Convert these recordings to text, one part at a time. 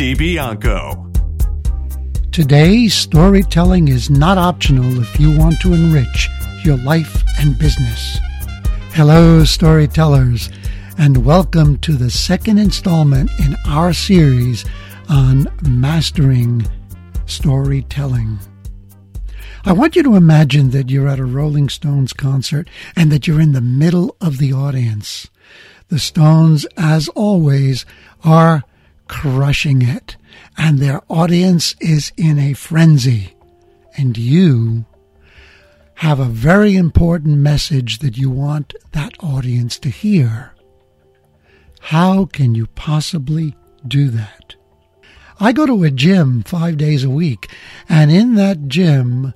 DiBianco. Today, storytelling is not optional if you want to enrich your life and business. Hello, storytellers, and welcome to the second installment in our series on mastering storytelling. I want you to imagine that you're at a Rolling Stones concert and that you're in the middle of the audience. The Stones, as always, are crushing it, and their audience is in a frenzy. And you have a very important message that you want that audience to hear. How can you possibly do that? I go to a gym five days a week, and in that gym,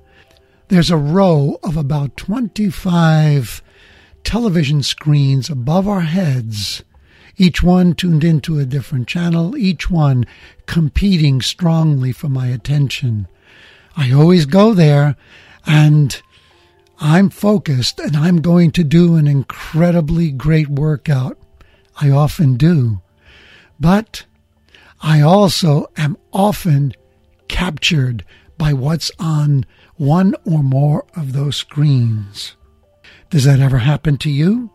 there's a row of about 25 television screens above our heads each one tuned into a different channel, each one competing strongly for my attention. I always go there and I'm focused and I'm going to do an incredibly great workout. I often do. But I also am often captured by what's on one or more of those screens. Does that ever happen to you?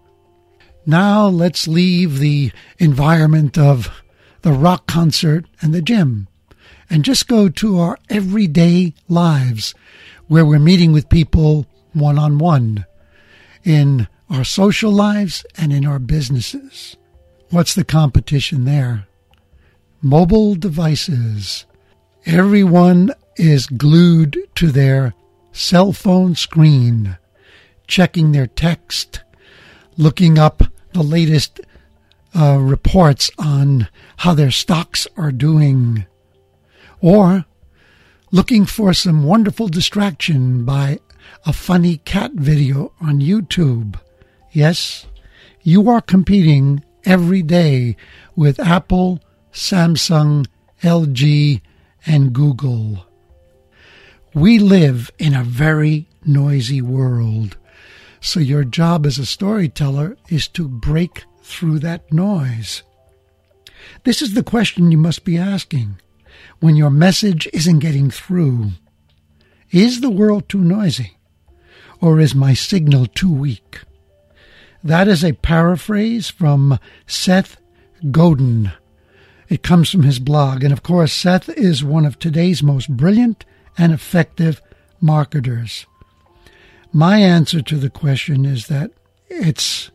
Now let's leave the environment of the rock concert and the gym and just go to our everyday lives where we're meeting with people one on one in our social lives and in our businesses. What's the competition there? Mobile devices. Everyone is glued to their cell phone screen, checking their text, looking up the latest uh, reports on how their stocks are doing, or looking for some wonderful distraction by a funny cat video on YouTube. Yes, you are competing every day with Apple, Samsung, LG, and Google. We live in a very noisy world. So your job as a storyteller is to break through that noise. This is the question you must be asking when your message isn't getting through. Is the world too noisy? Or is my signal too weak? That is a paraphrase from Seth Godin. It comes from his blog. And of course, Seth is one of today's most brilliant and effective marketers. My answer to the question is that it's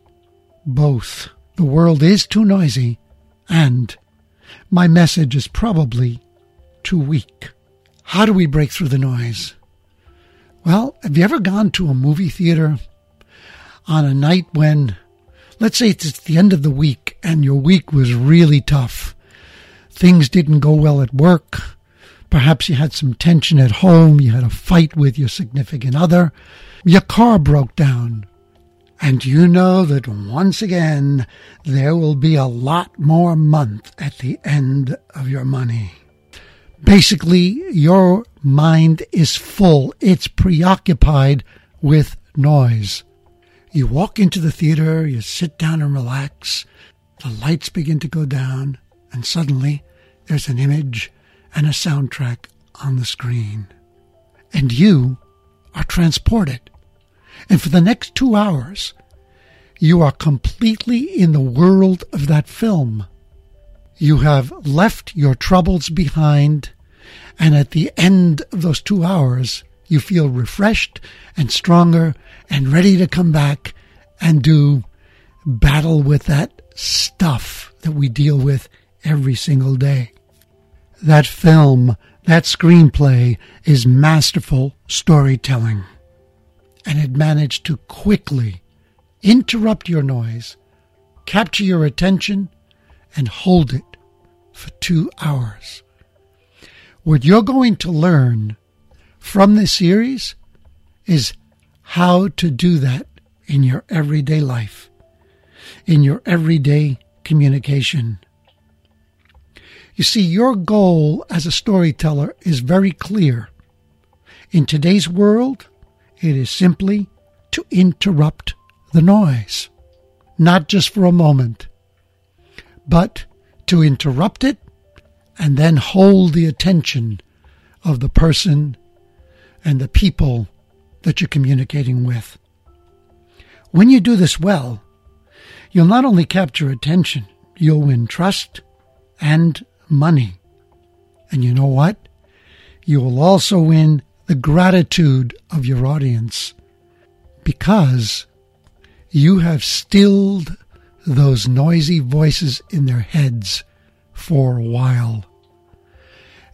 both. The world is too noisy, and my message is probably too weak. How do we break through the noise? Well, have you ever gone to a movie theater on a night when, let's say it's the end of the week and your week was really tough? Things didn't go well at work. Perhaps you had some tension at home. You had a fight with your significant other your car broke down. And you know that once again there will be a lot more month at the end of your money. Basically, your mind is full. It's preoccupied with noise. You walk into the theater, you sit down and relax. The lights begin to go down, and suddenly there's an image and a soundtrack on the screen. And you are transported and for the next two hours, you are completely in the world of that film. You have left your troubles behind, and at the end of those two hours, you feel refreshed and stronger and ready to come back and do battle with that stuff that we deal with every single day. That film, that screenplay is masterful storytelling and it managed to quickly interrupt your noise, capture your attention, and hold it for two hours. What you're going to learn from this series is how to do that in your everyday life, in your everyday communication. You see, your goal as a storyteller is very clear. In today's world, it is simply to interrupt the noise, not just for a moment, but to interrupt it and then hold the attention of the person and the people that you're communicating with. When you do this well, you'll not only capture attention, you'll win trust and money. And you know what? You will also win the gratitude of your audience because you have stilled those noisy voices in their heads for a while.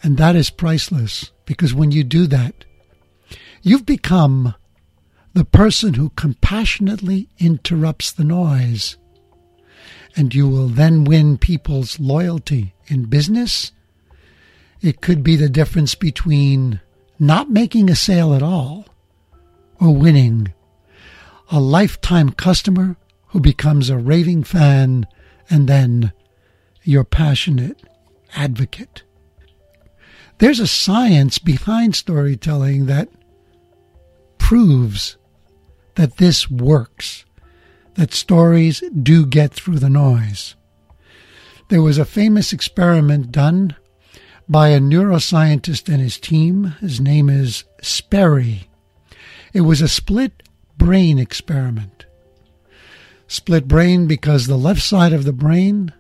And that is priceless because when you do that, you've become the person who compassionately interrupts the noise. And you will then win people's loyalty in business. It could be the difference between not making a sale at all or winning a lifetime customer who becomes a raving fan and then your passionate advocate. There's a science behind storytelling that proves that this works, that stories do get through the noise. There was a famous experiment done by a neuroscientist and his team. His name is Sperry. It was a split brain experiment. Split brain because the left side of the brain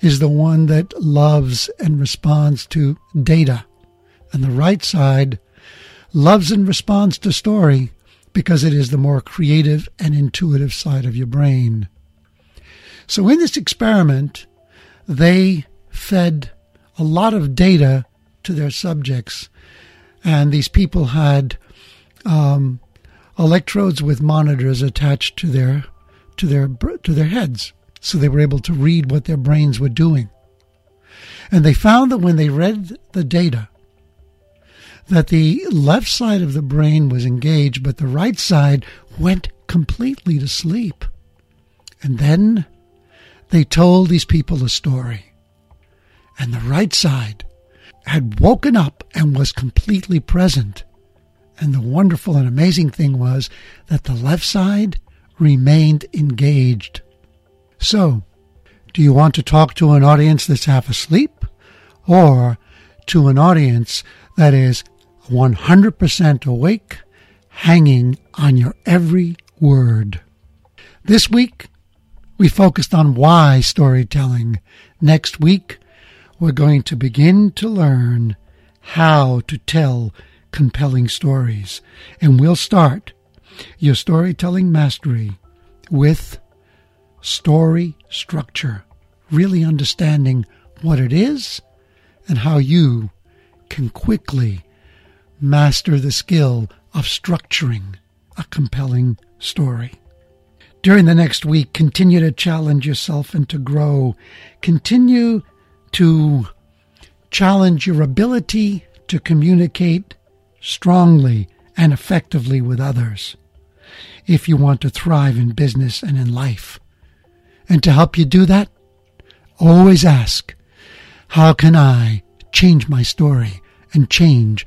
is the one that loves and responds to data, and the right side loves and responds to story because it is the more creative and intuitive side of your brain. So, in this experiment, they fed a lot of data to their subjects, and these people had um, electrodes with monitors attached to their to their to their heads, so they were able to read what their brains were doing. And they found that when they read the data, that the left side of the brain was engaged, but the right side went completely to sleep. And then they told these people a story. And the right side had woken up and was completely present. And the wonderful and amazing thing was that the left side remained engaged. So, do you want to talk to an audience that's half asleep or to an audience that is 100% awake, hanging on your every word? This week, we focused on why storytelling. Next week, we're going to begin to learn how to tell compelling stories. And we'll start your storytelling mastery with story structure, really understanding what it is and how you can quickly master the skill of structuring a compelling story. During the next week, continue to challenge yourself and to grow. Continue to challenge your ability to communicate strongly and effectively with others if you want to thrive in business and in life. And to help you do that, always ask, how can I change my story and change